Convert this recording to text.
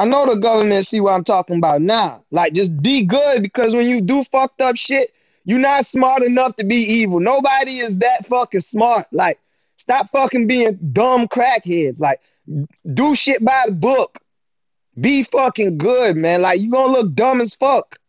I know the government see what I'm talking about now. Like, just be good because when you do fucked up shit, you're not smart enough to be evil. Nobody is that fucking smart. Like, stop fucking being dumb crackheads. Like, do shit by the book. Be fucking good, man. Like, you gonna look dumb as fuck.